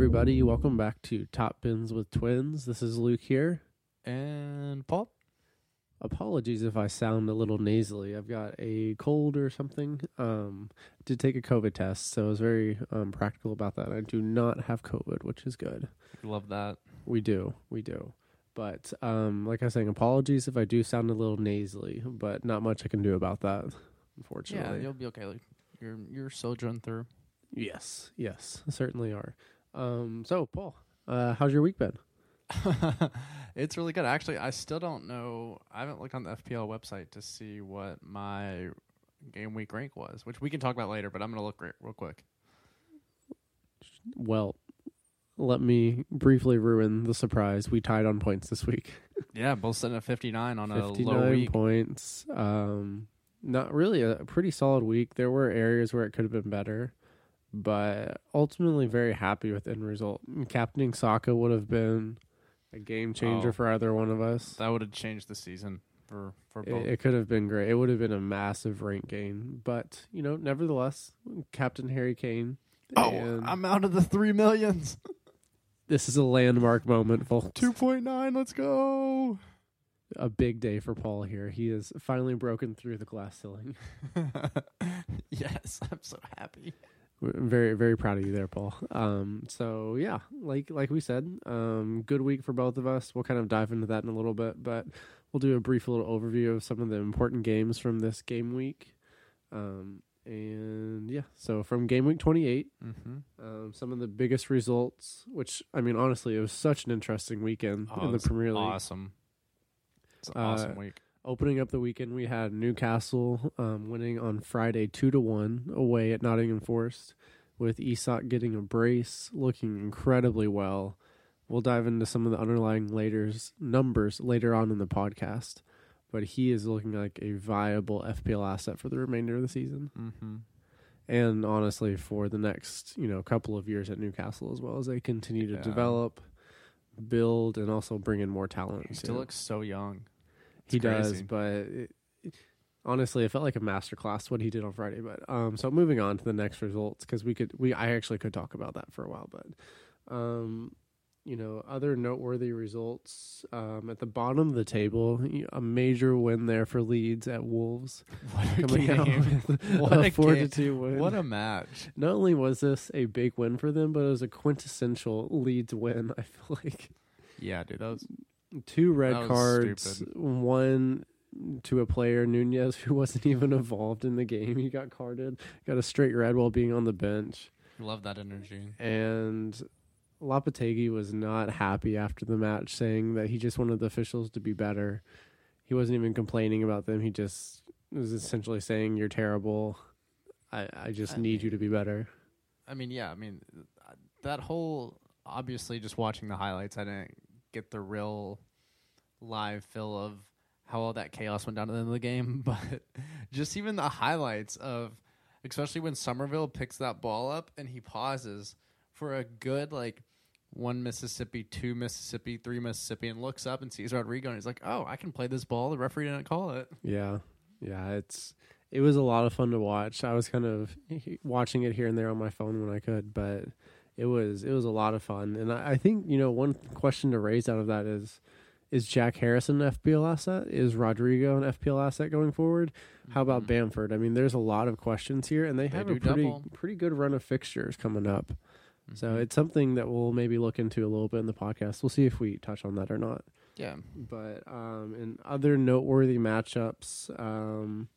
Everybody. Welcome back to Top Bins with Twins. This is Luke here. And Paul? Apologies if I sound a little nasally. I've got a cold or something. Um, did take a COVID test, so I was very um, practical about that. I do not have COVID, which is good. Love that. We do, we do. But um, like I was saying, apologies if I do sound a little nasally, but not much I can do about that, unfortunately. Yeah, you'll be okay. You're you're sojourning through. yes, yes, certainly are. Um, so, Paul, uh, how's your week been? it's really good. Actually, I still don't know. I haven't looked on the FPL website to see what my game week rank was, which we can talk about later. But I'm gonna look re- real quick. Well, let me briefly ruin the surprise. We tied on points this week. Yeah, both sitting at 59 on a low 59 week. points. Um, not really a pretty solid week. There were areas where it could have been better, but ultimately very happy with the end result. Captaining Saka would have been a game changer Oh. for either one of us. That would have changed the season for for It, both. it could have been great. It would have been a massive rank gain, but you know, nevertheless, Captain Harry Kane. oh, I'm out of the three millions. this is a landmark moment, folks. 2.9. Let's go. a big day for Paul here. He has finally broken through the glass ceiling. yes, I'm so happy. We're very very proud of you there, Paul. Um, so yeah, like like we said, um, good week for both of us. We'll kind of dive into that in a little bit, but we'll do a brief little overview of some of the important games from this game week. Um, and yeah, so from game week twenty eight, Mm-hmm. um, some of the biggest results. Which I mean, honestly, it was such an interesting weekend in the Premier League. Awesome. It's an Uh, awesome week. Opening up the weekend, we had Newcastle um, winning on Friday two to one away at Nottingham Forest, with Isak getting a brace, looking incredibly well. We'll dive into some of the underlying laters numbers later on in the podcast, but he is looking like a viable FPL asset for the remainder of the season, Mm-hmm. and honestly for the next you know couple of years at Newcastle as well as they continue to Yeah. develop, build, and also bring in more talent. He still too. looks so young. He It's does, but it, honestly, it felt like a masterclass what he did on Friday. But um, so moving on to the next results because we could we I actually could talk about that for a while, but um, you know, other noteworthy results um, at the bottom of the table, a major win there for Leeds at Wolves, What a coming out game. What a a four to game. two win. What a match. Not only was this a big win for them, but it was a quintessential Leeds win. I feel like Yeah, dude. That was two red cards, stupid. one to a player Nunez who wasn't even involved in the game. He got carded, got a straight red while being on the bench, love that energy. and Lopetegui was not happy after the match, saying that he just wanted the officials to be better. He wasn't even complaining about them. He just was essentially saying, "You're terrible. I, I just I need mean- you to be better." I mean, yeah. I mean, that whole obviously just watching the highlights, I didn't get the real live feel of how all that chaos went down at the end of the game, but just even the highlights of, especially when Summerville picks that ball up and he pauses for a good like one Mississippi, two Mississippi, three Mississippi, and looks up and sees Rodrigo and he's like, "Oh, I can play this ball. The referee didn't call it." Yeah, yeah, it's it was a lot of fun to watch. I was kind of watching it here and there on my phone when I could, but it was it was a lot of fun. And I, I think you know one question to raise out of that is is Jack Harrison an FPL asset? Is Rodrigo an FPL asset going forward? How about Mhm. Bamford? I mean, there's a lot of questions here, and they, They have a pretty double. pretty good run of fixtures coming up. So Mhm. it's something that we'll maybe look into a little bit in the podcast. We'll see if we touch on that or not. yeah, But um, in other noteworthy matchups, um,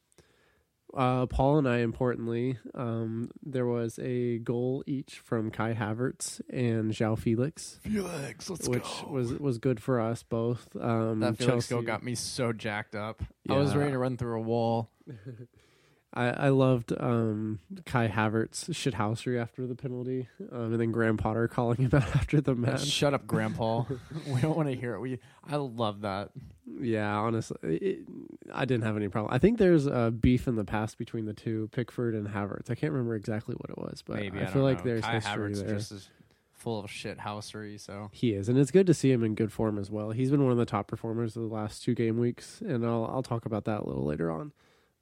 uh, Paul and I, importantly, um, there was a goal each from Kai Havertz and João Felix, Felix, let's which was was good for us both. Um, that Felix Chelsea, goal got me so jacked up. I was ready to run through a wall. I, I loved um, Kai Havertz shithousery after the penalty, um, and then Graham Potter calling him out after the match. Shut up, Grandpa. we don't want to hear it. We I love that. Yeah, honestly, it, I didn't have any problem. I think there's a beef in the past between the two, Pickford and Havertz. I can't remember exactly what it was, but Maybe I, I, feel like know. there's Kai history Havertz there. just is full of shit housery. So He is, and it's good to see him in good form as well. He's been one of the top performers of the last two game weeks, and I'll I'll talk about that a little later on.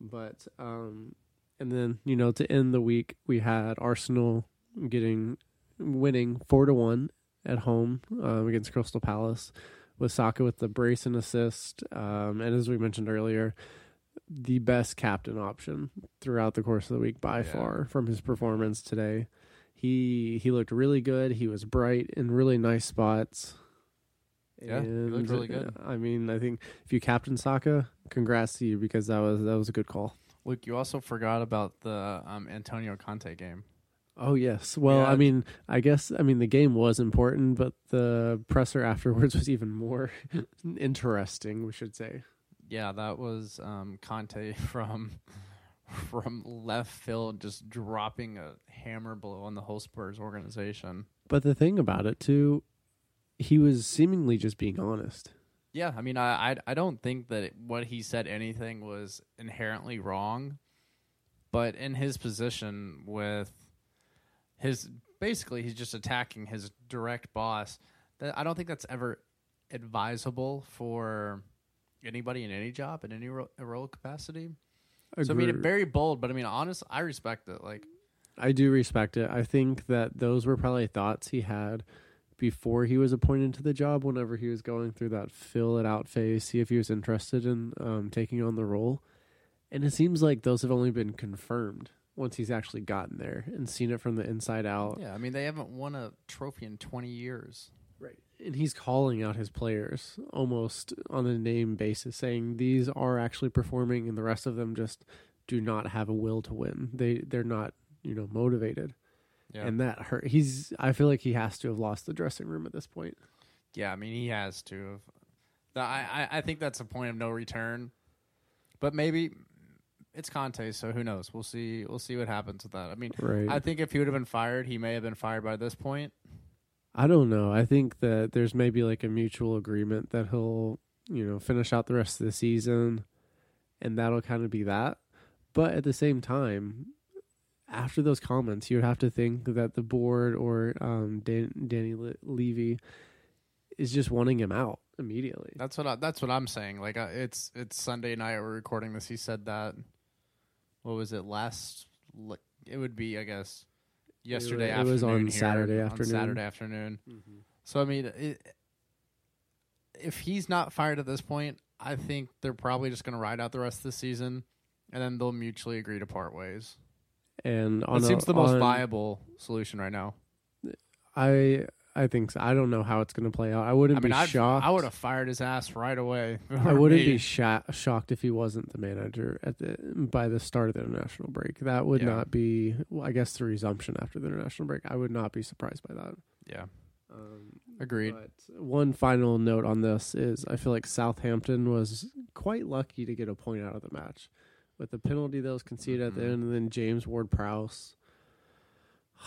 But um, and then you know to end the week we had Arsenal getting winning four to one at home um, against Crystal Palace, with Saka with the brace and assist, um, and as we mentioned earlier, the best captain option throughout the course of the week by Yeah. far from his performance today. He he looked really good. He was bright in really nice spots. Yeah, he looked really good. I mean, I think if you captain Saka, congrats to you because that was that was a good call. Luke, you also forgot about the um, Antonio Conte game. Oh yes. Well, Yeah. I mean, I guess I mean the game was important, but the presser afterwards was even more interesting. We should say. Yeah, that was um, Conte from from left field, just dropping a hammer blow on the whole Spurs organization. But the thing about it too, he was seemingly just being honest. Yeah, I mean, I I, I don't think that it, what he said anything was inherently wrong, but in his position with his basically he's just attacking his direct boss. That I don't think that's ever advisable for anybody in any job in any ro- role capacity. So I mean, Agree- very bold, but I mean, honest, I respect it. Like, I do respect it. I think that those were probably thoughts he had before he was appointed to the job. Whenever he was going through that fill it out phase, see if he was interested in um, taking on the role. And it seems like those have only been confirmed once he's actually gotten there and seen it from the inside out. yeah, I mean, they haven't won a trophy in twenty years. Right. And he's calling out his players almost on a name basis, saying these are actually performing and the rest of them just do not have a will to win. They they're not, you know, motivated. Yeah, And that hurt he's I feel like he has to have lost the dressing room at this point. yeah. I mean, he has to. The- I, I I think that's a point of no return. But maybe it's Conte, so who knows? We'll see. We'll see what happens with that. I mean, Right. I, think if he would have been fired, he may have been fired by this point. I don't know. I think that there's maybe like a mutual agreement that he'll, you know, finish out the rest of the season and that'll kind of be that. But at the same time, after those comments, you would have to think that the board or um, Dan- Danny Le- Levy is just wanting him out immediately. That's what I, that's what I'm saying. Like, uh, it's it's Sunday night. We're recording this. He said that. What was it last? like, It would be, I guess, yesterday it afternoon. It was on here, Saturday on afternoon. Saturday afternoon. So I mean, it, if he's not fired at this point, I think they're probably just going to ride out the rest of the season, and then they'll mutually agree to part ways. And on It a- seems the most on- viable solution right now. I I think so. I don't know how it's going to play out. I wouldn't I mean, be I'd, shocked. I would have fired his ass right away. I wouldn't be sha- shocked if he wasn't the manager at the by the start of the international break. That would Yeah. not be, well, I guess, the resumption after the international break. I would not be surprised by that. Yeah, Um, agreed. but one final note on this is I feel like Southampton was quite lucky to get a point out of the match with the penalty that was conceded at the Mhm. end, and then James Ward Prowse.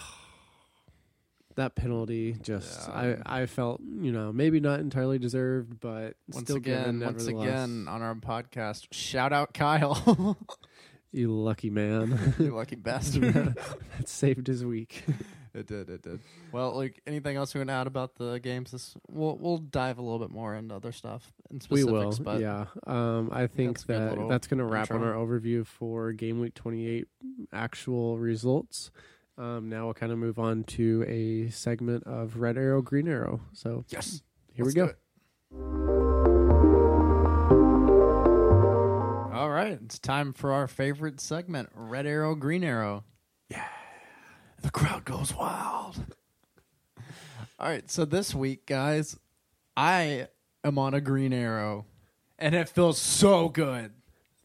That penalty just Yeah. I, I felt you know maybe not entirely deserved but Once still again, given, once again on our podcast, shout out Kyle, you lucky man you lucky bastard. that saved his week it did, it did. Well, like anything else we want to add about the games? This we'll we'll dive a little bit more into other stuff and specifics. we will but yeah um I think that's that that's gonna wrap on our overview for game week 28 actual results um now we'll kind of move on to a segment of red arrow green arrow so yes, here let's we go. All right, it's time for our favorite segment: Red Arrow, Green Arrow. Yeah, the crowd goes wild. All right, so this week, guys, I am on a green arrow, and it feels so good.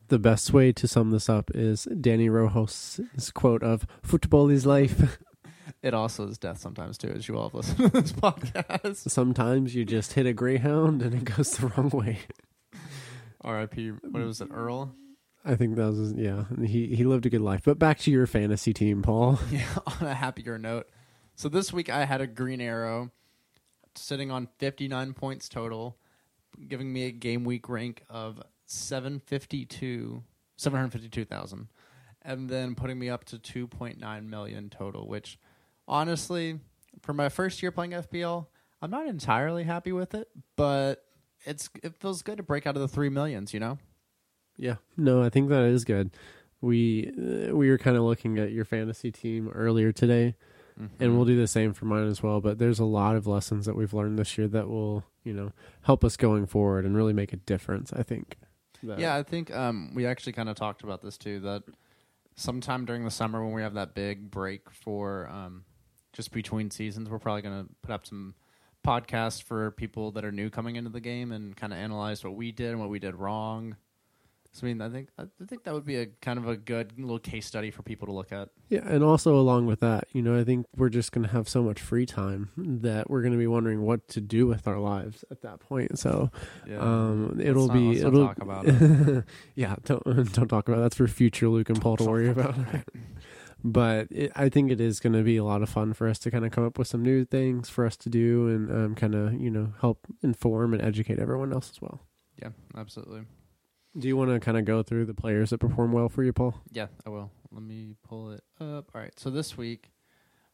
the best way to sum this up is Dani Rojas' quote of "Football is life." It also is death sometimes too, as you all have listened to this podcast. Sometimes you just hit a greyhound and it goes the wrong way. R.I.P. What was it, Earl? I think that was yeah. He he lived a good life. But back to your fantasy team, Paul. Yeah, on a happier note. So this week I had a green arrow sitting on 59 points total, giving me a game week rank of 752 752,000 and then putting me up to 2.9 million total, which honestly, for my first year playing FPL, I'm not entirely happy with it, but it's it feels good to break out of the 3 millions, you know? Yeah, no, I think that is good. We uh, we were kind of looking at your fantasy team earlier today, and Mhm. we'll do the same for mine as well. But there's a lot of lessons that we've learned this year that will, you know, help us going forward and really make a difference. I think. That- Yeah, I think um, we actually kind of talked about this too. That sometime during the summer when we have that big break for um, just between seasons, we're probably going to put up some podcasts for people that are new coming into the game and kind of analyze what we did and what we did wrong. So I mean, I think I think that would be a kind of a good little case study for people to look at. Yeah, and also along with that, you know, I think we're just going to have so much free time that we're going to be wondering what to do with our lives at that point. So, Yeah, um, it'll not- be it'll talk about it. yeah, don't don't talk about it. that's for future Luke and Paul to worry about. but it, I think it is going to be a lot of fun for us to kind of come up with some new things for us to do and um, kind of you know help inform and educate everyone else as well. yeah, absolutely. Do you want to kind of go through the players that perform well for you, Paul? Yeah, I will. Let me pull it up. All right. So this week,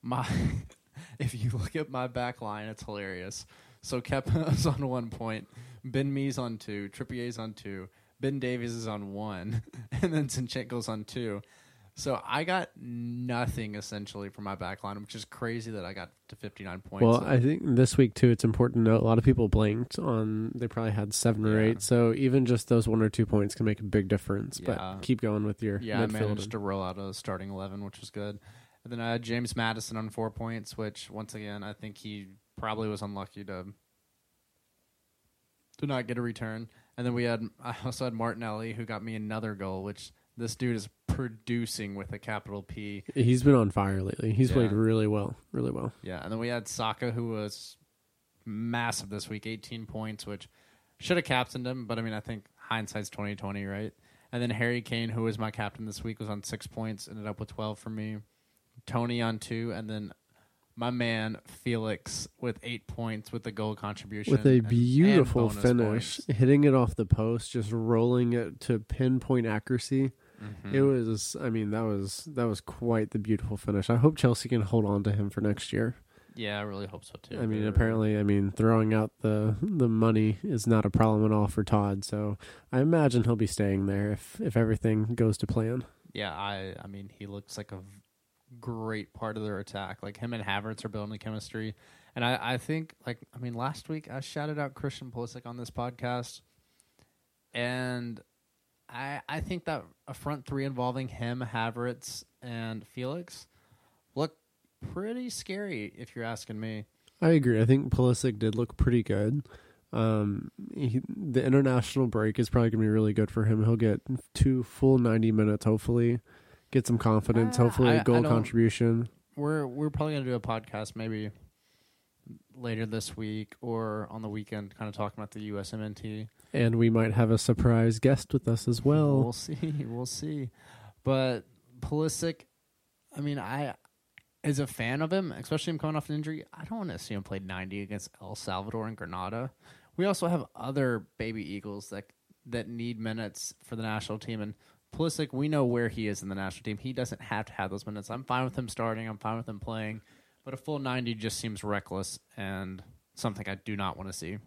my if you look at my back line, it's hilarious. So Kepa's on one point, Ben Mee's on two, Trippier's on two, Ben Davies is on one, and then Zinchenko's on two. So I got nothing essentially from my back line, which is crazy that I got to 59 points. Well, I think this week too, it's important to note a lot of people blanked on. They probably had seven or Yeah. eight, so even just those one or two points can make a big difference. Yeah. But keep going with your Yeah, I midfield. managed to roll out a starting eleven, which was good. And then I had James Madison on four points, which once again I think he probably was unlucky to to not get a return. And then we had I also had Martinelli who got me another goal, which this dude is producing with a capital P. He's been on fire lately. He's played really well, really well. Yeah, and then we had Saka who was massive this week, 18 points, which should have captained him, but I mean I think hindsight's 2020, right? And then Harry Kane, who was my captain this week, was on six points, ended up with 12 for me. Toney on two, and then my man Felix with eight points with the goal contribution With a and- and beautiful finish, points. hitting it off the post, just rolling it to pinpoint accuracy. Mhm. It was, I mean, that was that was quite the beautiful finish. I hope Chelsea can hold on to him for next year. yeah, I really hope so too. I mean, They're- apparently, I mean, throwing out the the money is not a problem at all for Todd. So I imagine he'll be staying there if if everything goes to plan. Yeah, I I mean he looks like a great part of their attack. Like him and Havertz are building chemistry. And I, I think like I mean last week I shouted out Christian Pulisic on this podcast. And I I think that a front three involving him, Havertz, and Felix look pretty scary if you're asking me. I agree. I think Pulisic did look pretty good. Um, he, the international break is probably gonna be really good for him. He'll get two full ninety minutes, hopefully, get some confidence, Ah, hopefully I- a I goal contribution. We're we're probably gonna do a podcast maybe later this week or on the weekend, kind of talking about the USMNT. And we might have a surprise guest with us as well. we'll see. We'll see. But Pulisic, I mean, I as a fan of him, especially him coming off an injury, I don't want to see him play 90 against El Salvador and Grenada. We also have other baby Eagles that that need minutes for the national team, and Pulisic, we know where he is in the national team. He doesn't have to have those minutes. I'm fine with him starting. I'm fine with him playing, but a full 90 just seems reckless and something I do not want to see.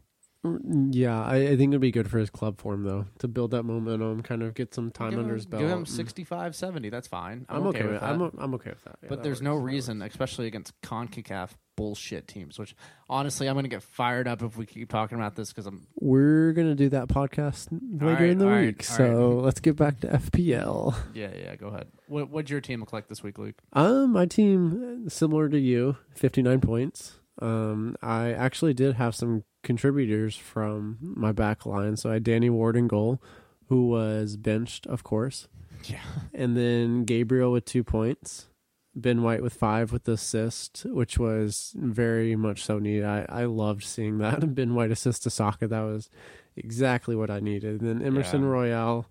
Yeah, I, I think it'd be good for his club form though to build that momentum, kind of get some time give under him, his belt. Give him and- 65, 70. That's fine. I'm okay, with that. I'm, o- I'm okay with that. Yeah, but that there's no works, that reason, especially against CONCACAF bullshit teams. Which honestly, I'm gonna get fired up if we keep talking about this because I'm. We're gonna do that podcast later right, in the right, week, so let's get back to FPL. Yeah, yeah. Go ahead. What What'd your team look like this week, Luke? Um, my team similar to you, 59 points. Um, I actually did have some contributors from my back line. So I had Danny Ward in goal, who was benched, of course, Yeah. and then Gabriel with two points, Ben White with five with the assist, which was very much so needed. I, I loved seeing that Ben White assist to Saka. That was exactly what I needed. And then Emerson Yeah. Royale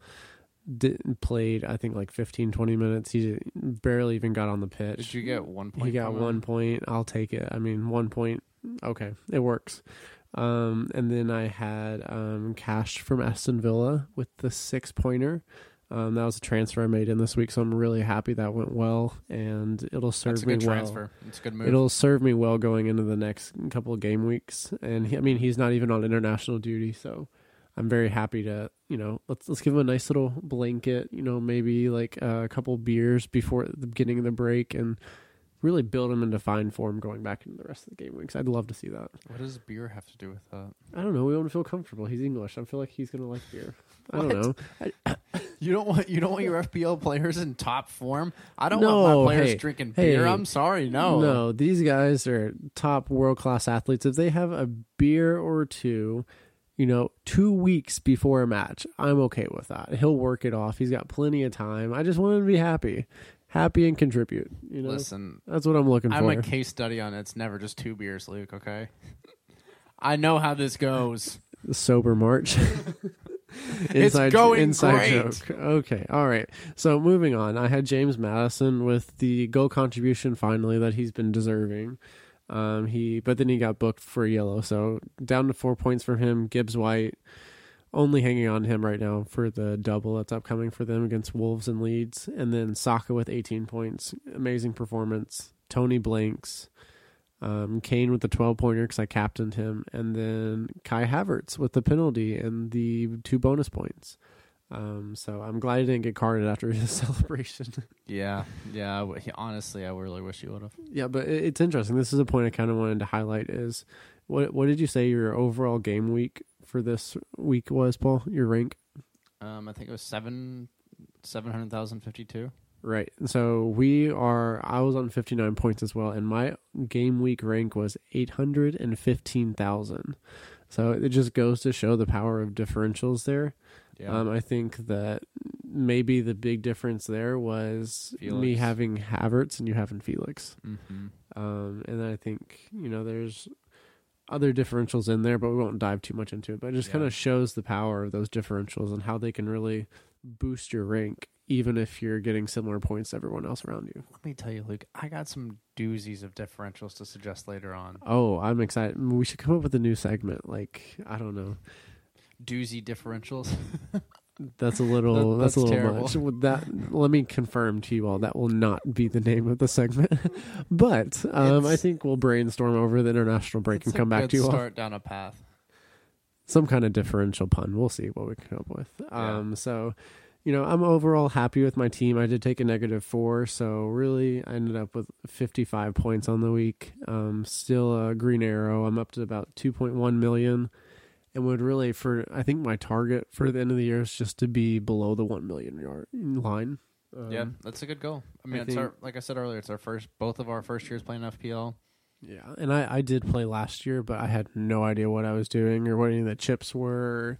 didn't played, I think, like 15, 20 minutes. He barely even got on the pitch. Did you get one point? He got him? one point. I'll take it. I mean, one point. Okay, it works. Um, and then I had um, Cash from Aston Villa with the six pointer. Um, that was a transfer I made in this week, so I'm really happy that went well, and it'll serve That's a me good well. transfer. It's a good move. It'll serve me well going into the next couple of game weeks. And he, I mean, he's not even on international duty, so I'm very happy to, you know, let's let's give him a nice little blanket, you know, maybe like uh, a couple beers before the beginning of the break, and really build him into fine form going back into the rest of the game weeks. I'd love to see that. What does beer have to do with that? I don't know. We want to feel comfortable. He's English. I feel like he's gonna like beer. I don't What? know. You don't want you don't want your FPL players in top form. I don't No, want my players hey, drinking hey. beer. I'm sorry, no. No, these guys are top world class athletes. If they have a beer or two, you know, two weeks before a match, I'm okay with that. He'll work it off. He's got plenty of time. I just want him to be happy, happy and contribute. You know, Listen, that's what I'm looking for. I'm for. a case study on it. it's never just two beers, Luke. Okay. I know how this goes. The sober March. It's going inside great. joke. Okay, all right. So moving on, I had James Madison with the goal contribution finally that he's been deserving. Um, he but then he got booked for yellow, so down to four points for him. Gibbs White only hanging on to him right now for the double that's upcoming for them against Wolves and Leeds, and then Saka with 18 points, amazing performance. Toney Blanks, um, Kane with the 12 pointer because I captained him, and then Kai Havertz with the penalty and the two bonus points. Um, so I'm glad he didn't get carded after his celebration. Yeah, yeah. I w- honestly, I really wish you would have. yeah, but it, it's interesting. This is a point I kind of wanted to highlight. Is what what did you say your overall game week for this week was, Paul? Your rank, Um, I think it was seven seven hundred thousand fifty two. right? So we are. I was on 59 points as well, and my game week rank was 815,000. So it just goes to show the power of differentials there. Yeah. Um, I think that maybe the big difference there was me having Havertz and you having Felix. mm-hmm. Um, and I think you know there's other differentials in there, but we won't dive too much into it. But it just Yeah. kind of shows the power of those differentials and how they can really boost your rank, even if you're getting similar points to everyone else around you. Let me tell you, Luke. I got some doozies of differentials to suggest later on. Oh, I'm excited. We should come up with a new segment. Like I don't know. Doozy differentials. That's a little. That- that's, a little terrible. much. That, let me confirm to you all that will not be the name of the segment. but um, I think we'll brainstorm over the international break and come back to you all. Start down a path. Some kind of differential pun. We'll see what we can come up with. Yeah. Um, so, you know, I'm overall happy with my team. I did take a negative four, so really I ended up with 55 points on the week. Um, still a green arrow. I'm up to about 2.1 million. And would really for I think my target for the end of the year is just to be below the one million yard line. Um, yeah, that's a good goal. I mean, I it's our like I said earlier, it's our first both of our first years playing FPL. Yeah, and I, I did play last year, but I had no idea what I was doing or what any of the chips were.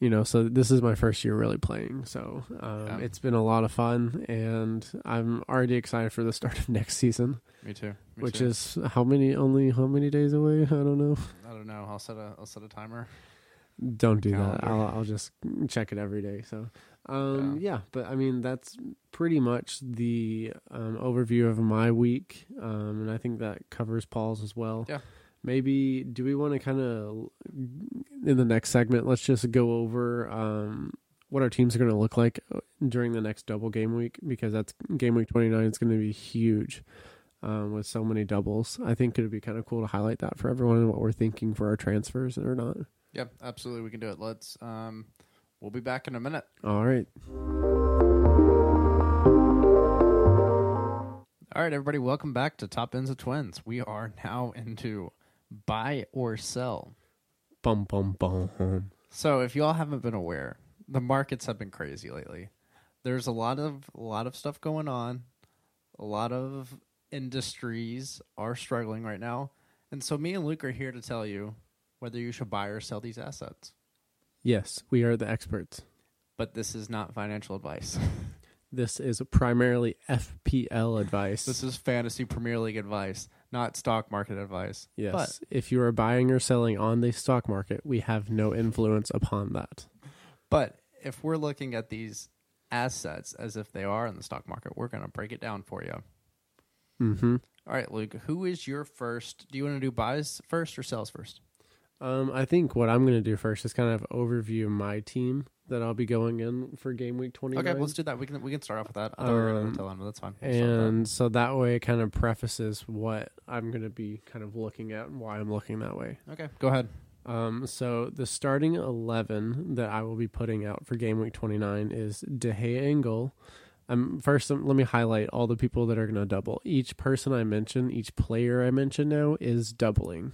You know, so this is my first year really playing. So um, Yeah. it's been a lot of fun, and I'm already excited for the start of next season, Me too. Me which too. is how many only how many days away? I don't know. I don't know. I'll set a I'll set a timer. Don't do that. I'll I'll just check it every day. So, um, yeah. but I mean that's pretty much the um, overview of my week, um, and I think that covers Paul's as well. Yeah. Maybe do we want to kind of in the next segment? Let's just go over um, what our teams are going to look like uh, during the next double game week because that's game week twenty nine. It's going to be huge. Um, with so many doubles, I think it would be kind of cool to highlight that for everyone and what we're thinking for our transfers or not. Yep, absolutely. We can do it. Let's. Um, we'll be back in a minute. All right. All right, everybody. Welcome back to Top Bins with Twins. We are now into buy or sell. Bum bum bum. So, if you all haven't been aware, the markets have been crazy lately. There's a lot of a lot of stuff going on. A lot of industries are struggling right now, and so me and Luke are here to tell you whether you should buy or sell these assets. Yes, we are the experts. But this is not financial advice. This is primarily FPL advice. this is fantasy Premier League advice, not stock market advice. yes. But if you are buying or selling on the stock market, we have no influence upon that. But if we're looking at these assets as if they are in the stock market, we're going to break it down for you. Mm-hmm. All right, Luke, who is your first? Do you want to do buys first or sells first? Um, I think what I'm going to do first is kind of overview my team that I'll be going in for game week 29. Okay, let's do that. We can we can start off with that. I thought we were going Um, to tell him, but that's fine. We'll with that. and so that way it kind of prefaces what I'm going to be kind of looking at and why I'm looking that way. okay, go ahead. Um, so the starting eleven that I will be putting out for game week twenty nine is De Gea goal, Um, first, um, let me highlight all the people that are going to double. Each person I mention, each player I mention now is doubling,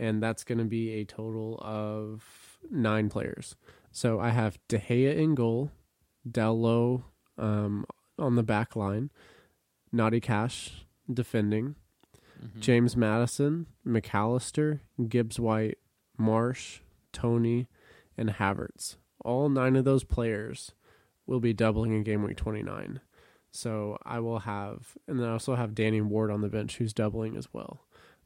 and that's going to be a total of nine players. So I have De Gea in goal, Dalot um, on the back line, Matty Cash defending, Mhm. James Madison, McAllister, Gibbs White, March, Toney, and Havertz. All nine of those players will be doubling in game week 29. So I will have, and then I also have Danny Ward on the bench who's doubling as well.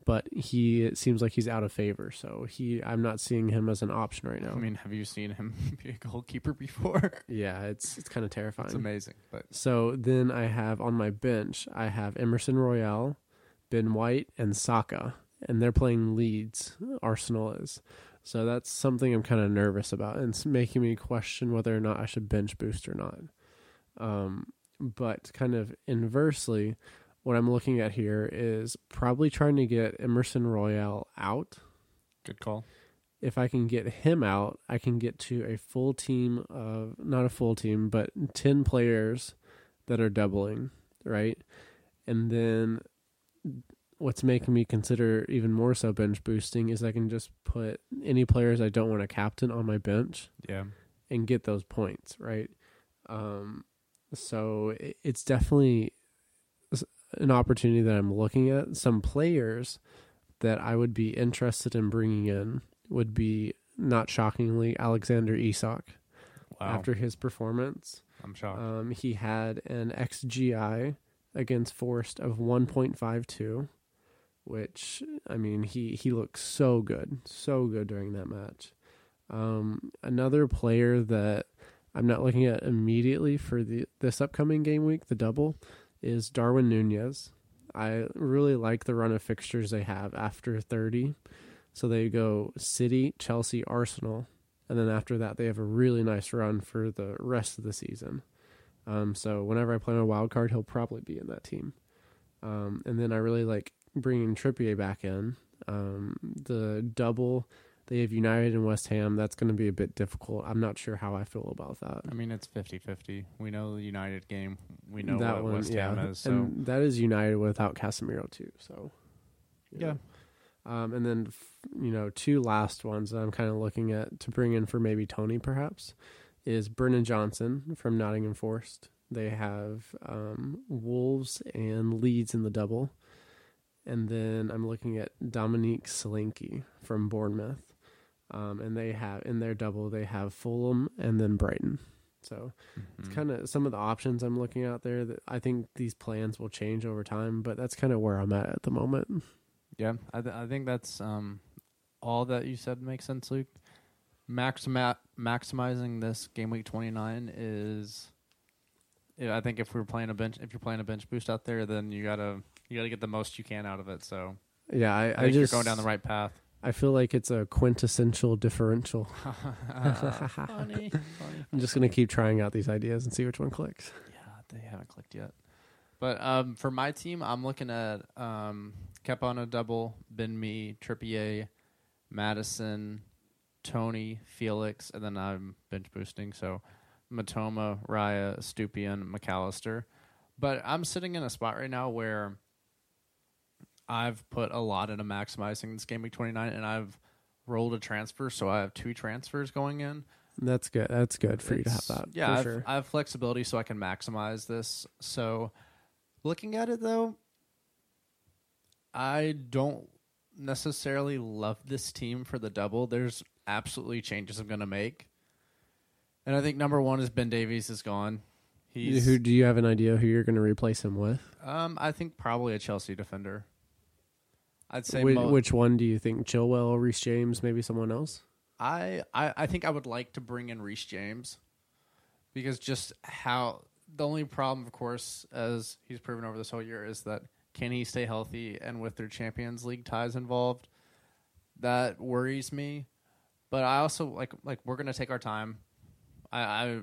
But he it seems like he's out of favor, so he I'm not seeing him as an option right now. I mean, have you seen him be a goalkeeper before? yeah, it's it's kind of terrifying. It's amazing. But So then I have on my bench, I have Emerson Royal, Ben White, and Saka, and they're playing Leeds. Arsenal is. So that's something I'm kind of nervous about, and it's making me question whether or not I should bench boost or not. Um, but kind of inversely, what I'm looking at here is probably trying to get Emerson Royal out. good call. If I can get him out, I can get to a full team of not a full team, but 10 players that are doubling, right? And then what's making me consider even more so bench boosting is I can just put any players I don't want to captain on my bench Yeah. and get those points, right? Um, so it's definitely an opportunity that I'm looking at. Some players that I would be interested in bringing in would be, not shockingly, Alexander Isak. Wow. After his performance, I'm shocked. um, he had an XGI against Forest of 1.52, which I mean he he looked so good, so good during that match. Um, another player that I'm not looking at immediately for the this upcoming game week, the double, is Darwin Nunez. I really like the run of fixtures they have after 30. So they go City, Chelsea, Arsenal, and then after that they have a really nice run for the rest of the season. Um, so whenever I play my wild card, he'll probably be in that team. Um, and then I really like bringing Trippier back in. Um, the double they have United and West Ham. That's going to be a bit difficult. I'm not sure how I feel about that. I mean, it's 50-50. We know the United game. We know that what one, West yeah, Ham is. So and that is United without Casemiro too. So Yeah. Um, and then f- you know two last ones that I'm kind of looking at to bring in for maybe Toney perhaps is Brennan Johnson from Nottingham Forest. They have um, Wolves and Leeds in the double, and then I'm looking at Dominic Solanke from Bournemouth, um, and they have in their double they have Fulham and then Brighton. So it's mhm. kind of some of the options I'm looking out there that I think these plans will change over time, but that's kind of where I'm at at the moment. Yeah, I, th- I think that's um, all that you said makes sense, Luke. Maxima- maximizing this game week 29 is, yeah, I think if we're playing a bench, if you're playing a bench boost out there, then you gotta you gotta get the most you can out of it. So Yeah, I, I, I, think just you're going down the right path. I feel like it's a quintessential differential. funny, funny. I'm just gonna keep trying out these ideas and see which one clicks. Yeah, they haven't clicked yet. But um, for my team, I'm looking at um, Kepa on a double, Ben Mee, Trippier, Madison, Toney, Felix, and then I'm bench boosting. So Mitoma, Raya, Stupian, McAllister. But I'm sitting in a spot right now where I've put a lot into maximizing this game week 29, and I've rolled a transfer, so I have two transfers going in. That's good. That's good for you to have that. Yeah, for I have, sure. I have flexibility so I can maximize this. So, looking at it though, I don't necessarily love this team for the double. There's absolutely changes I'm going to make, and I think number one is Ben Davies is gone. He's who do you have an idea who you're gonna replace him with? um I think probably a Chelsea defender. I'd say Which, mo- which one do you think? Chilwell, Reece James, maybe someone else? I, I I think I would like to bring in Reece James because just how the only problem, of course, as he's proven over this whole year, is that can he stay healthy and with their Champions League ties involved, that worries me. But I also like like we're gonna take our time. I, I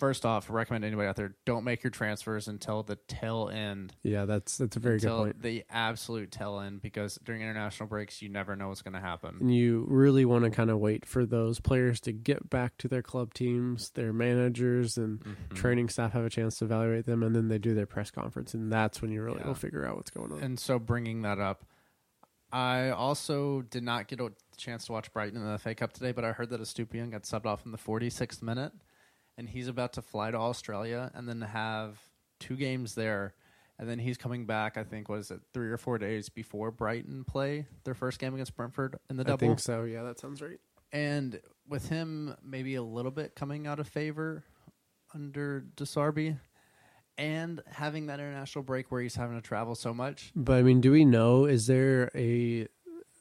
first off, recommend anybody out there don't make your transfers until the tail end. Yeah, that's that's a very good point. the absolute tail end because during international breaks, you never know what's going to happen. And you really want to kind of wait for those players to get back to their club teams, their managers and Mhm. training staff have a chance to evaluate them, and then they do their press conference, and that's when you really Yeah. will figure out what's going on. And so, bringing that up, I also did not get a chance to watch Brighton in the FA Cup today, but I heard that Estupiñán got subbed off in the 46th minute, and he's about to fly to Australia and then have two games there. And then he's coming back, I think, was it three or four days before Brighton play their first game against Brentford in the double? I think so. Yeah, that sounds right. And with him maybe a little bit coming out of favor under De Zerbi and having that international break where he's having to travel so much, But I mean, do we know? Is there a,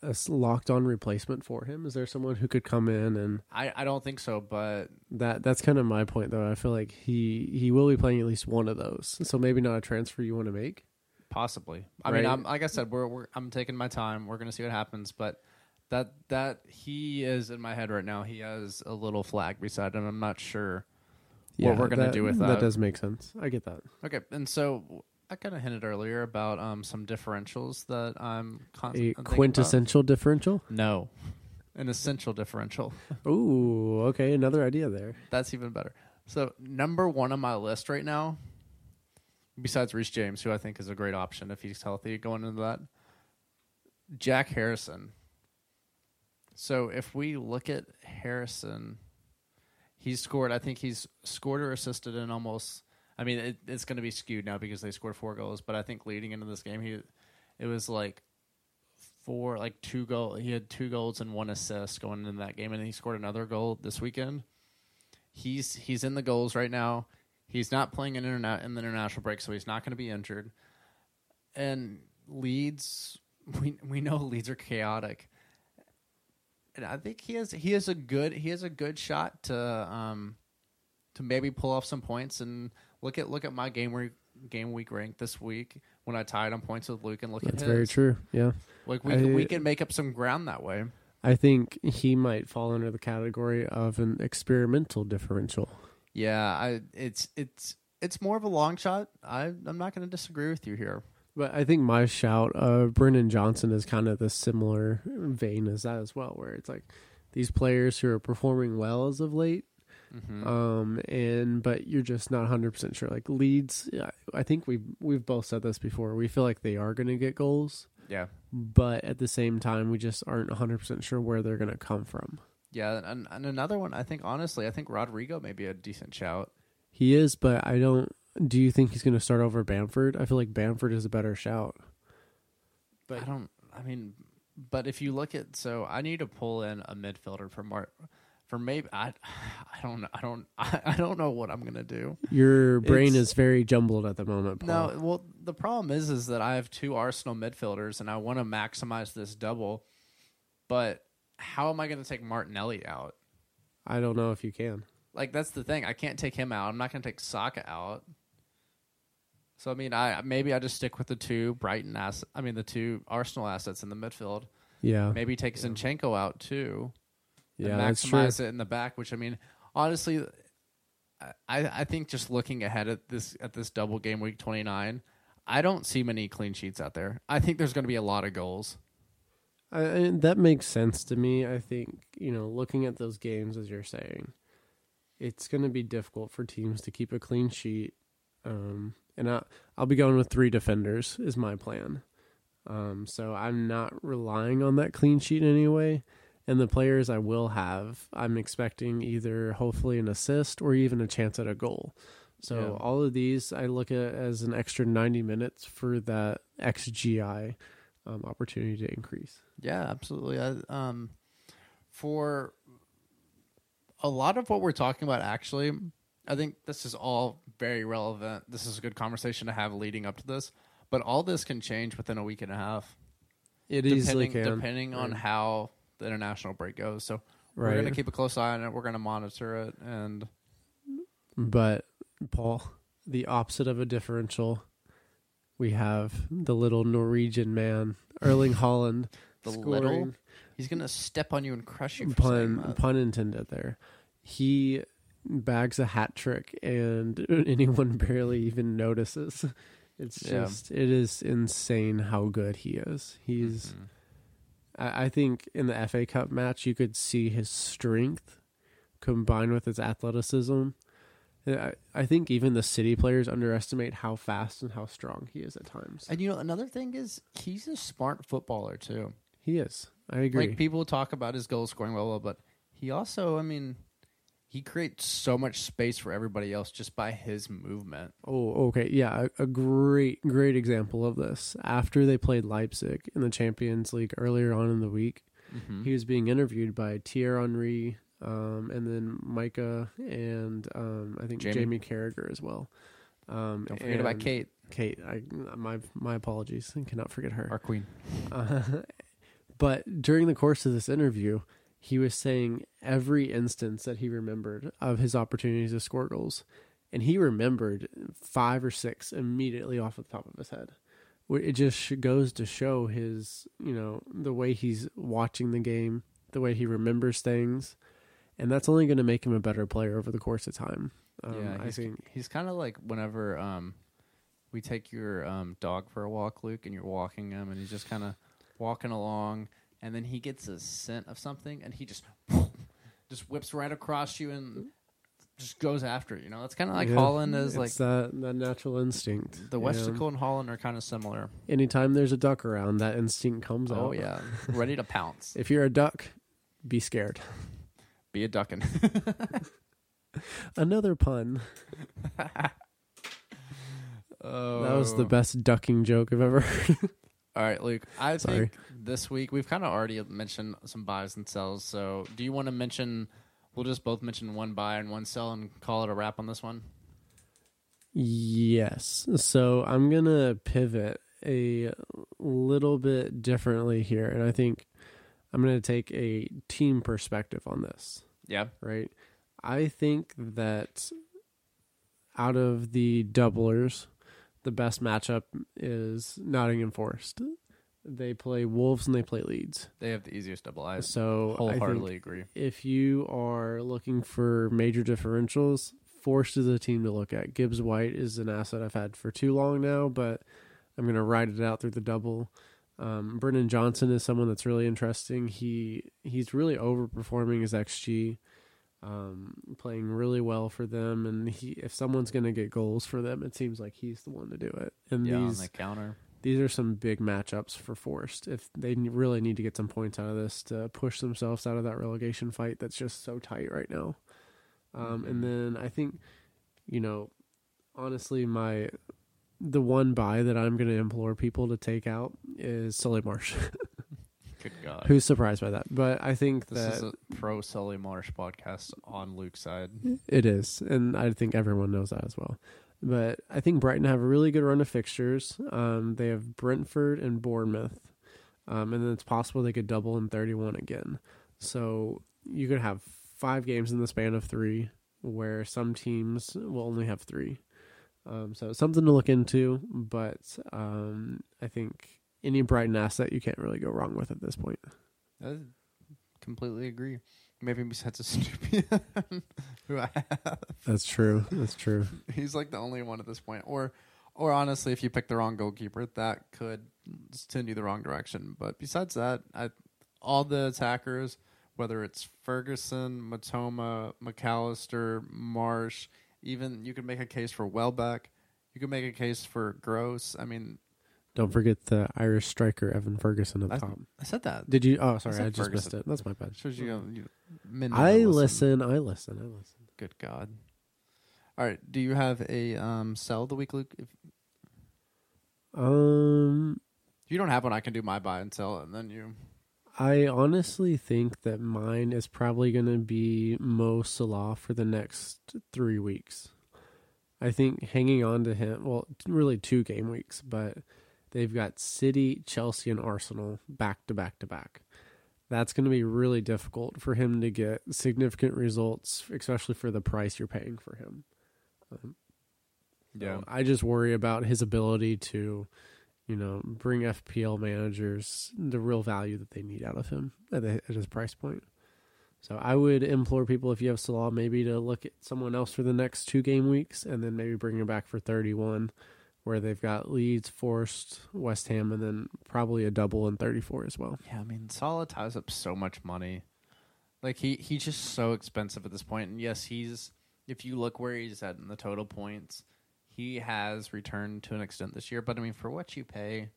a locked on replacement for him? Is there someone who could come in and I, I don't think so, but that? That's kind of my point, though. I feel like he he will be playing at least one of those. So maybe not a transfer you want to make. possibly. I mean, I'm, like I said, we're, we're I'm taking my time. We're gonna see what happens, but that that he is in my head right now. He has a little flag beside him. I'm not sure what we're gonna do with that. That does make sense. I get that. Okay, and so I kind of hinted earlier about um some differentials that I'm con- A quintessential differential. No, an essential differential. Ooh, okay, another idea there. That's even better. So number one on my list right now, besides Reece James, who I think is a great option if he's healthy going into that, Jack Harrison. So if we look at Harrison, he's scored. I think he's scored or assisted in almost. I mean, it, it's going to be skewed now because they scored four goals. But I think leading into this game, he it was like four, like two goal. He had two goals and one assist going into that game, and he scored another goal this weekend. He's he's in the goals right now. He's not playing in, interna- in the international break, so he's not going to be injured. And Leeds, we we know Leeds are chaotic, and I think he has he has a good he has a good shot to um to maybe pull off some points and look at look at my game week game week rank this week when I tied on points with Luke and look That's at very true. Yeah. Like we I- we can make up some ground that way. I think he might fall under the category of an experimental differential. Yeah, I it's it's it's more of a long shot. I I'm not going to disagree with you here. But I think my shout of Brendan Johnson is kind of the similar vein as that as well, where it's like these players who are performing well as of late, Mm-hmm. um, and but you're just not 100 percent sure. Like Leeds, I- I think we've we've both said this before. We feel like they are going to get goals, yeah, but at the same time, we just aren't 100 percent sure where they're going to come from. yeah, and, and another one. I think honestly, I think Rodrigo may be a decent shout. He is, but I don't. Do you think he's going to start over Bamford? I feel like Bamford is a better shout. But I don't. I mean, but if you look at so, I need to pull in a midfielder for Mark. For maybe I, I don't know. I don't. I, I don't know what I'm gonna do. your brain It's- is very jumbled at the moment. Paul. No, well, the problem is, is that I have two Arsenal midfielders, and I want to maximize this double. But how am I going to take Martinelli out? I don't know if you can. Like that's the thing. I can't take him out. I'm not going to take Saka out. So I mean, I maybe I just stick with the two Brighton ass. I mean, the two Arsenal assets in the midfield. Yeah, Maybe take Zinchenko out too. Yeah, and that's true. maximize it in the back. Which I mean, honestly, I I think just looking ahead at this at this double game week 29, I don't see many clean sheets out there. I think there's going to be a lot of goals. I, and that makes sense to me. I think you know, looking at those games as you're saying, it's going to be difficult for teams to keep a clean sheet. Um, and I, I'll be going with three defenders is my plan. Um, so I'm not relying on that clean sheet anyway. And the players I will have, I'm expecting either hopefully an assist or even a chance at a goal. So Yeah. all of these I look at as an extra 90 minutes for that XGI um, opportunity to increase. Yeah, absolutely. I, um, for a lot of what we're talking about, actually, I think this is all very relevant. This is a good conversation to have leading up to this. But all this can change within a week and a half, It easily depending can. depending on Right. how the international break goes. So we're Right. going to keep a close eye on it. We're going to monitor it, and But Paul, the opposite of a differential, we have the little Norwegian man, Erling Haaland, the scoring. little he's going to step on you and crush you. For saying pun that. pun intended there. He bags a hat trick and anyone barely even notices. It's Yeah. just it is insane how good he is. He's Mhm. I, I think in the FA Cup match you could see his strength combined with his athleticism. I, I think even the city players underestimate how fast and how strong he is at times. And you know, another thing is he's a smart footballer too. he is. I agree. Like people talk about his goal scoring well, well, but he also, I mean, he creates so much space for everybody else just by his movement. Oh, okay. Yeah, a, a great, great example of this. After they played Leipzig in the Champions League earlier on in the week, Mm-hmm. he was being interviewed by Thierry Henry, um, and then Micah, and um, I think Jamie. Jamie, Carragher as well. Um, Don't forget about Kate, Kate, I, my my apologies. I cannot forget her. our queen. Uh, but during the course of this interview, he was saying every instance that he remembered of his opportunities to score goals, and he remembered five or six immediately off the top of his head. It just goes to show his, you know, the way he's watching the game, the way he remembers things, and that's only going to make him a better player over the course of time. Um, yeah, I he's, think. he's kind of like whenever um, we take your um, dog for a walk, Luke, and you're walking him, and he's just kind of walking along, and then he gets a scent of something, and he just just whips right across you and just goes after it. You know, that's kind of like Yeah, Haaland is it's like that, that natural instinct. the? Westicle and Haaland are kind of similar. anytime there's a duck around, that instinct comes out. Oh yeah, ready to pounce. If you're a duck, be scared. Be a ducking. Another pun. oh. That was the oh. best ducking joke I've ever heard. All right, Luke. I Sorry. think this week we've kind of already mentioned some buys and sells. So, do you want to mention? We'll just both mention one buy and one sell and call it a wrap on this one. yes. So I'm going to pivot a little bit differently here. And I think I'm going to take a team perspective on this. Yeah. right? I think that out of the doublers, the best matchup is Nottingham Forest. They play Wolves and they play Leeds. They have the easiest double. I So I wholeheartedly think agree. if you are looking for major differentials, Forest is a team to look at. Gibbs White is an asset I've had for too long now, but I'm going to ride it out through the double. Um, Brennan Johnson is someone that's really interesting. He he's really overperforming his xG, um, playing really well for them. And he if someone's going to get goals for them, it seems like he's the one to do it. And Yeah, on these the counter. these are some big matchups for Forest. If they really need to get some points out of this to push themselves out of that relegation fight that's just so tight right now. Um, And then I think, you know, honestly, my the one buy that I'm going to implore people to take out is Solly March. Good God. Who's surprised by that? But I think this that is a pro Solly March podcast on Luke's side. It is, and I think everyone knows that as well. But I think Brighton have a really good run of fixtures. Um, they have Brentford and Bournemouth, um, and then it's possible they could double in 31 again. So you could have five games in the span of three, where some teams will only have three. Um, so something to look into, but um, I think any Brighton asset you can't really go wrong with at this point. I completely agree. Maybe besides a stupid who I have. That's true. That's true. He's like the only one at this point. Or or honestly, if you pick the wrong goalkeeper, that could send you the wrong direction. But besides that, I, all the attackers, whether it's Ferguson, Mitoma, McAllister, March, even you could make a case for Welbeck. You could make a case for Gross. I mean, Don't forget the Irish striker Evan Ferguson the I, top. I said that. Did you? Oh, sorry, said I, just missed it. That's my bad. Shows you, you I don't listen. I listen. I listen. Good God. All right. Do you have a um, sell the week, Luke? If Um, if you don't have one, I can do my buy and sell, and then you. I honestly think that mine is probably going to be Mo Salah for the next three weeks. I think hanging on to him, well, really two game weeks, but they've got City, Chelsea, and Arsenal back to back to back. That's going to be really difficult for him to get significant results, especially for the price you're paying for him. Um, So I just worry about his ability to, you know, bring FPL managers the real value that they need out of him at, the, at his price point. So I would implore people if you have Salah maybe to look at someone else for the next two game weeks and then maybe bring him back for 31 where they've got Leeds, Forest, West Ham and then probably a double in 34 as well. Yeah, I mean, Salah ties up so much money. Like he he's just so expensive at this point. And yes, he's if you look where he's at in the total points, he has returned to an extent this year. But I mean, for what you pay,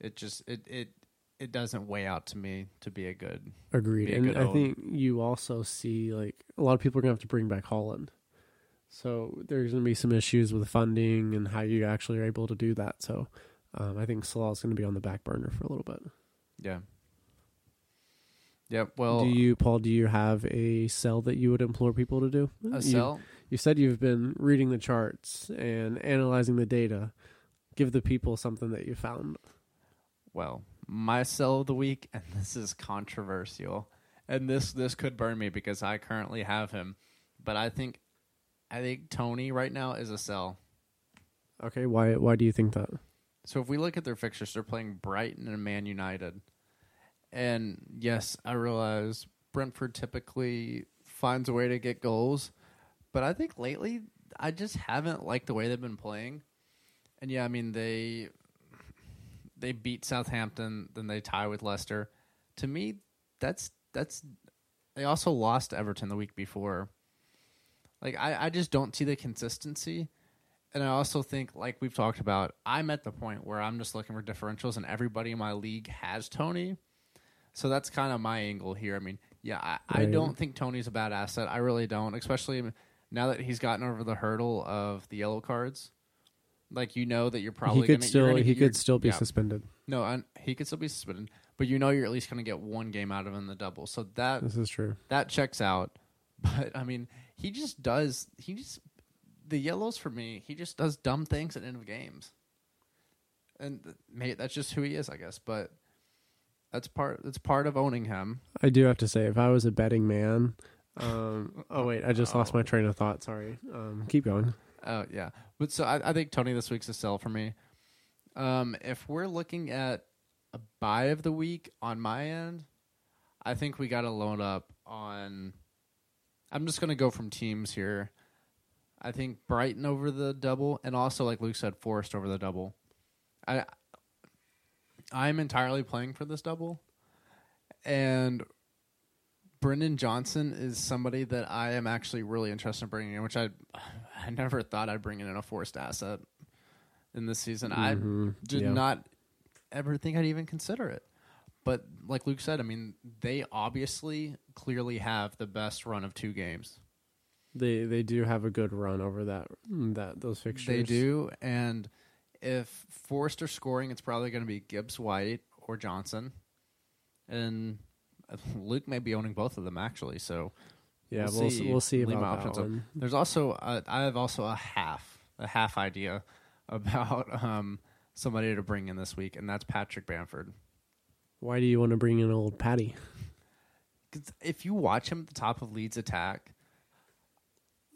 it just it it it doesn't weigh out to me to be a good. Agreed. Be a And good I own. think you also see like a lot of people are gonna have to bring back Haaland. So there's gonna be some issues with funding and how you actually are able to do that. So um, I think Salah's gonna be on the back burner for a little bit. Yeah. Yep. Well, do you, Paul? Do you have a sell that you would implore people to do? a You- sell? You said you've been reading the charts and analyzing the data. Give the people something that you found. Well, my sell of the week, and this is controversial, and this this could burn me because I currently have him, but I think I think Toney right now is a sell. Okay, why? Why do you think that? So if we look at their fixtures, they're playing Brighton and Man United, and yes, I realize Brentford typically finds a way to get goals, but I think lately I just haven't liked the way they've been playing. And yeah, I mean they they beat Southampton, then they tie with Leicester. To me, that's that's they also lost Everton the week before. Like I, I just don't see the consistency. And I also think, like we've talked about, I'm at the point where I'm just looking for differentials, and everybody in my league has Toney. So that's kind of my angle here. I mean, yeah, I, I don't think Toney's a bad asset. I really don't, especially now that he's gotten over the hurdle of the yellow cards. Like you know that you're probably he could gonna, still gonna, he could still be yeah. suspended. No, and he could still be suspended, but you know you're at least going to get one game out of him in the double. So that This is true. that checks out. But I mean, he just does. He just the yellows for me. He just does dumb things at end of games, and th- mate, that's just who he is, I guess. But that's part. That's part of owning him. I do have to say, if I was a betting man, um, oh wait, I just lost my Oh. train of thought. Sorry. Um, keep going. Oh yeah, but so I, I think Toney this week's a sell for me. Um, if we're looking at a buy of the week on my end, I think we got to load up on. I'm just gonna go from teams here. I think Brighton over the double, and also like Luke said, Forest over the double. I I'm entirely playing for this double, and Brennan Johnson is somebody that I am actually really interested in bringing in, which I I never thought I'd bring in a Forest asset in this season. I Mhm. did Yeah. not ever think I'd even consider it. But like Luke said, I mean, they obviously clearly have the best run of two games. They they do have a good run over that that those fixtures. They do, and if Forrester scoring, it's probably going to be Gibbs White or Johnson, and Luke may be owning both of them actually. So Yeah, We'll we'll see. We'll see about that options up. one. There's also a, I have also a half a half idea about um, somebody to bring in this week, and that's Patrick Bamford. Why do you want to bring in old Patty? if you watch him at the top of Leeds' attack,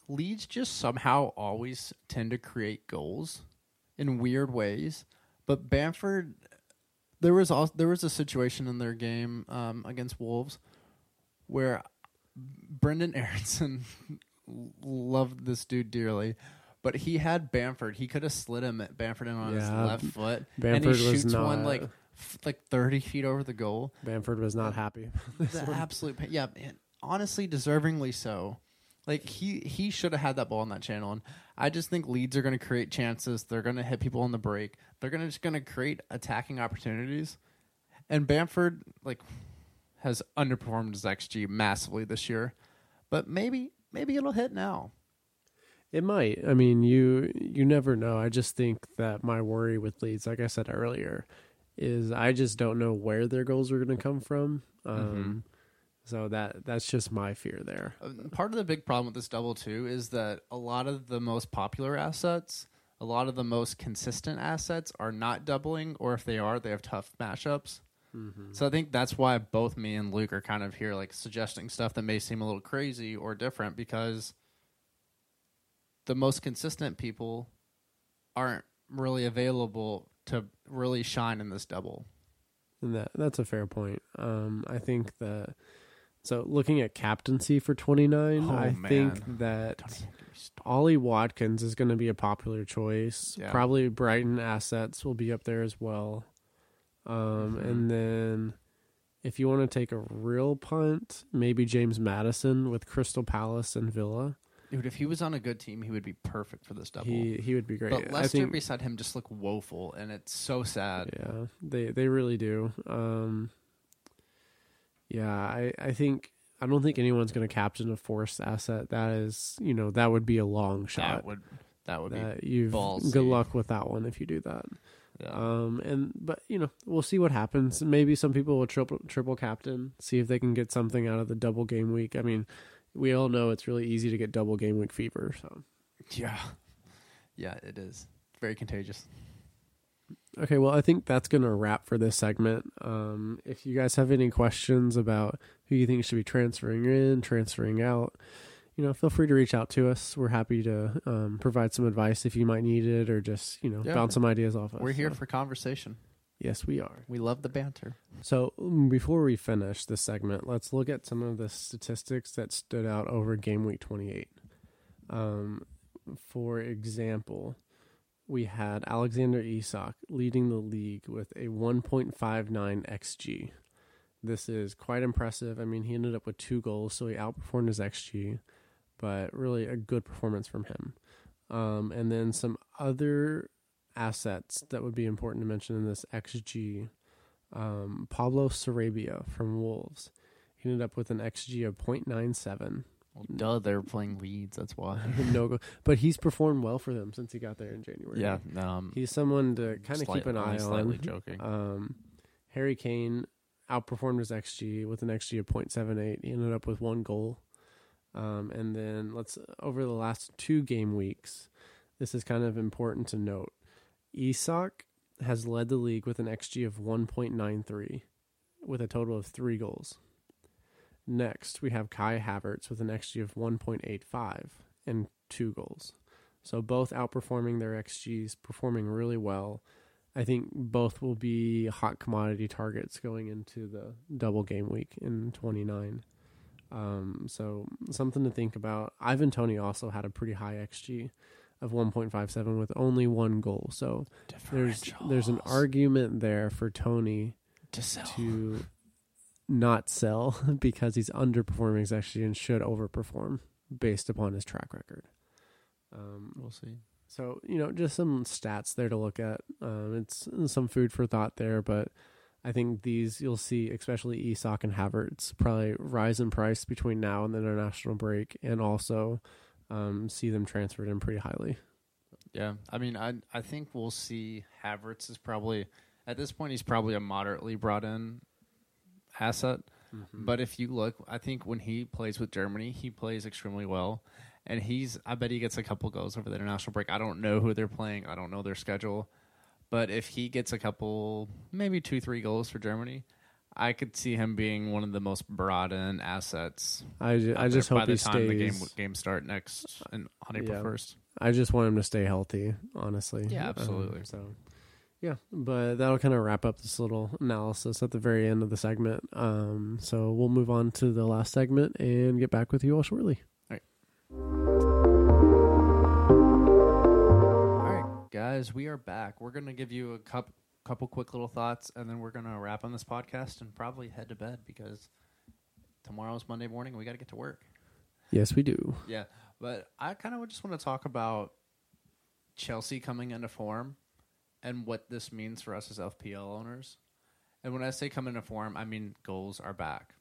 Leeds just somehow always tend to create goals in weird ways. But Bamford, there was also, there was a situation in their game um, against Wolves where Brenden Aaronson loved this dude dearly. But he had Bamford. He could have slid him at Bamford in on his left foot, Bamford and he shoots one like f- like thirty feet over the goal. Bamford was not happy. the absolute pa- yeah man, honestly deservingly so. Like he he should have had that ball on that channel and i just think Leeds are going to create chances. They're going to hit people on the break. They're going to just going to create attacking opportunities. And bamford like has underperformed his xg massively this year. But maybe maybe it'll hit now. It might. I mean, you you never know. I just think that my worry with Leeds, like I said earlier, is I just don't know where their goals are going to come from. Um, Mm-hmm. So that that's just my fear there. Uh, part of the big problem with this double too is that a lot of the most popular assets a lot of the most consistent assets are not doubling or if they are they have tough matchups so i think that's why both me and luke are kind of here like suggesting stuff that may seem a little crazy or different because the most consistent people aren't really available to really shine in this double And that that's a fair point. Um, I think that So looking at captaincy for 29, Oh, I man. think that Don't even get me started. Ollie Watkins is going to be a popular choice. Yeah. Probably Brighton assets will be up there as well. Um, Mhm. And then if you want to take a real punt, maybe James Maddison with Crystal Palace and Villa. Dude, if he was on a good team, he would be perfect for this double. He he would be great. but I Leicester think, beside him just look woeful, and it's so sad. yeah, they they really do. Um, yeah, I I think I don't think anyone's going to captain a Forest asset. That is, you know, that would be a long shot. That would that would that you've ballsy. good luck with that one if you do that. Yeah. Um, and but you know we'll see what happens. Maybe some people will triple triple captain, see if they can get something out of the double game week. I mean, we all know it's really easy to get double game week fever. So yeah. Yeah, it is very contagious. okay, well I think that's gonna wrap for this segment. Um, if you guys have any questions about who you think should be transferring in, transferring out. You know, feel free to reach out to us. We're happy to um, provide some advice if you might need it, or just you know Yeah. bounce some ideas off us. We're here So, for conversation. Yes, we are. We love the banter. So mm, before we finish this segment, let's look at some of the statistics that stood out over game week 28. Um, for example, we had Alexander Isak leading the league with a 1.59 xG. This is quite impressive. I mean, he ended up with two goals, so he outperformed his xG, but really a good performance from him. Um, and then some other assets that would be important to mention in this xG um, Pablo Sarabia from Wolves. He ended up with an XG of 0.97. Well, duh, they're playing Leeds. That's why. no go, but he's performed well for them since he got there in January. yeah. Um, he's someone to kind of keep an eye Slightly on. joking. Um, Harry Kane outperformed his XG with an XG of 0.78. He ended up with one goal. Um, and then let's over the last two game weeks, this is kind of important to note. Isak has led the league with an XG of 1.93 with a total of three goals. Next, we have Kai Havertz with an XG of 1.85 and two goals. So both outperforming their XGs, performing really well. I think both will be hot commodity targets going into the double game week in 29. Um, so something to think about. Ivan Toney also had a pretty high XG of 1.57 with only one goal. So there's there's an argument there for Toney to sell. to not sell because he's underperforming his XG and should overperform based upon his track record. Um, We'll see. so you know, just some stats there to look at. Um, it's some food for thought there, but I think these you'll see, especially Isak and Havertz, probably rise in price between now and the international break, and also um, see them transferred in pretty highly. Yeah, I mean, I I think we'll see Havertz is probably at this point he's probably a moderately brought in asset. But if you look, I think when he plays with Germany, he plays extremely well, and he's I bet he gets a couple goals over the international break. I don't know who they're playing. I don't know their schedule, but if he gets a couple, maybe two three goals for Germany. I could see him being one of the most brought in assets. I, ju- I just hope by he the time the game stays. game start next and on April Yeah. first. I just want him to stay healthy, honestly. Yeah, Um, absolutely. so, yeah, but that'll kind of wrap up this little analysis at the very end of the segment. Um, so we'll move on to the last segment and get back with you all shortly. All right, guys, we are back. We're gonna give you a couple couple quick little thoughts, and then we're gonna wrap on this podcast and probably head to bed because tomorrow's Monday morning. We got to get to work. Yes, we do. Yeah, but I kind of just want to talk about Chelsea coming into form and what this means for us as FPL owners. And when I say come into form, I mean goals are back.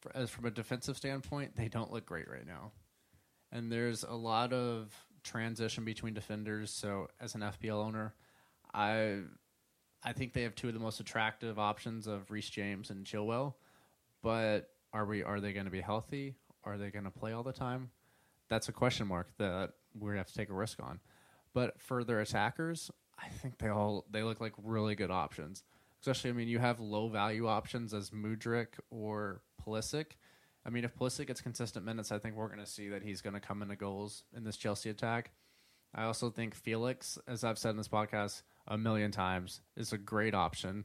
For, as from a defensive standpoint, they don't look great right now, and there's a lot of transition between defenders. So as an FPL owner, I I think they have two of the most attractive options of Reece James and Chilwell. But are we are they going to be healthy? Are they going to play all the time? That's a question mark that we're going to have to take a risk on. But for their attackers, I think they all they look like really good options. Especially, I mean, you have low value options as Mudryk or Pulisic. I mean, if Pulisic gets consistent minutes, I think we're going to see that he's going to come into goals in this Chelsea attack. I also think Felix, as I've said in this podcast a million times, is a great option.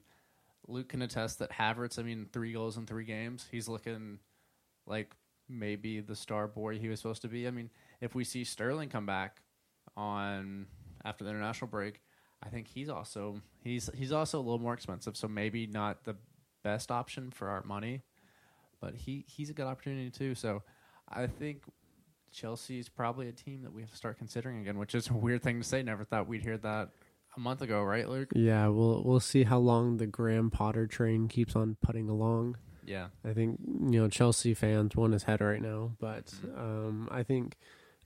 Luke can attest that Havertz, I mean, three goals in three games. He's looking like maybe the star boy he was supposed to be. I mean, if we see Sterling come back on after the international break, I think he's also he's he's also a little more expensive, so maybe not the best option for our money, but he he's a good opportunity too. So I think Chelsea's probably a team that we have to start considering again, which is a weird thing to say. Never thought we'd hear that a month ago, right, Luke? Yeah, we'll we'll see how long the Graham Potter train keeps on putting along. Yeah. I think you know Chelsea fans want his head right now, but Mm-hmm. um, I think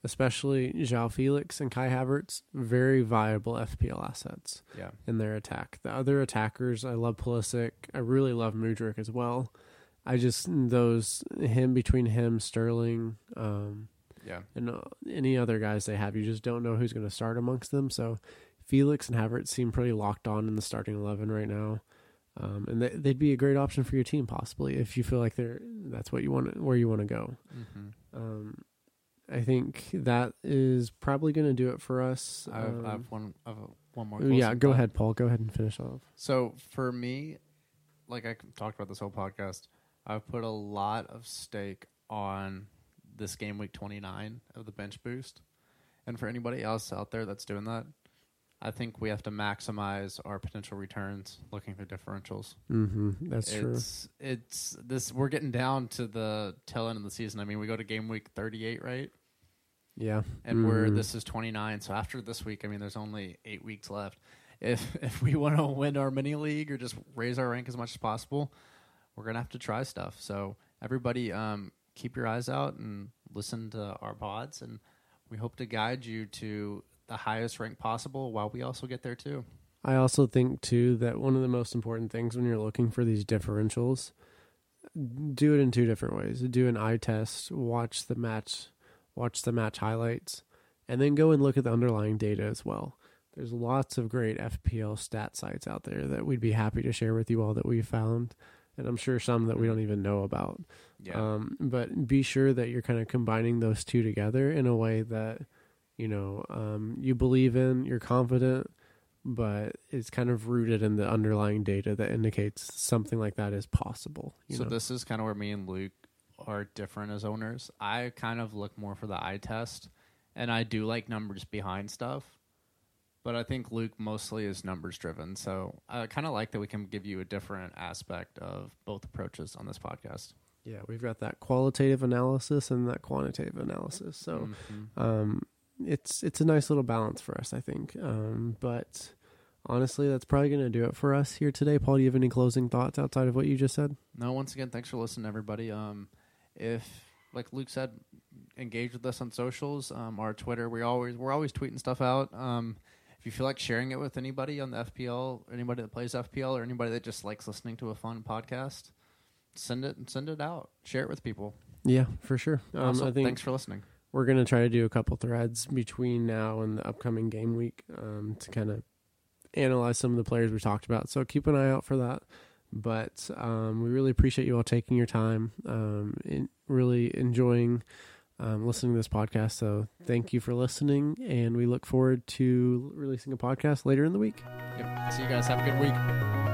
especially João Felix and Kai Havertz very viable FPL assets Yeah. in their attack. The other attackers, I love Pulisic. I really love Mudryk as well. I just those him between him Sterling um, Yeah. and uh, any other guys they have, you just don't know who's going to start amongst them. So Felix and Havertz seem pretty locked on in the starting eleven right now. Um, and they, they'd be a great option for your team, possibly if you feel like they're that's what you want, where you want to go. Mm-hmm. Um, I think that is probably going to do it for us. I have, I Um, have one. I have one more. yeah, go thought. ahead, Paul. Go ahead and finish off. So for me, like I talked about this whole podcast, I've put a lot of stake on this game week 29 of the bench boost. And for anybody else out there that's doing that, I think we have to maximize our potential returns looking for differentials. Mm-hmm, that's true. it's it's this we're getting down to the tail end of the season. I mean, we go to game week 38, right? Yeah, and we're Mhm. this is 29 so after this week i mean there's only eight weeks left if if we want to win our mini league or just raise our rank as much as possible we're gonna have to try stuff so everybody um, keep your eyes out and listen to our pods and we hope to guide you to the highest rank possible while we also get there too I also think too that one of the most important things when you're looking for these differentials, do it in two different ways. Do an eye test, watch the match, watch the match highlights, and then go and look at the underlying data as well. There's lots of great FPL stat sites out there that we'd be happy to share with you all that we found, and I'm sure some that we don't even know about. Um, but be sure that you're kind of combining those two together in a way that you know um, you believe in, you're confident, but it's kind of rooted in the underlying data that indicates something like that is possible. You so know? this is kind of where me and Luke are different as owners. I kind of look more for the eye test, and I do like numbers behind stuff. But I think Luke mostly is numbers driven. So I kind of like that we can give you a different aspect of both approaches on this podcast. yeah, we've got that qualitative analysis and that quantitative analysis. So Mhm. um, it's it's a nice little balance for us, I think. Um, but honestly, that's probably going to do it for us here today. Paul, do you have any closing thoughts outside of what you just said? no, once again, thanks for listening, everybody. Um, if like Luke said, engage with us on socials. Um, our Twitter, we always we're always tweeting stuff out. Um, if you feel like sharing it with anybody on the FPL, anybody that plays FPL, or anybody that just likes listening to a fun podcast, send it and send it out. Share it with people. Yeah, for sure. Um, also, I think thanks for listening. We're going to try to do a couple threads between now and the upcoming game week um, to kind of analyze some of the players we talked about. So keep an eye out for that. But um, we really appreciate you all taking your time, um, in really enjoying um, listening to this podcast. So thank you for listening, and we look forward to releasing a podcast later in the week. Yep. See you guys. Have a good week.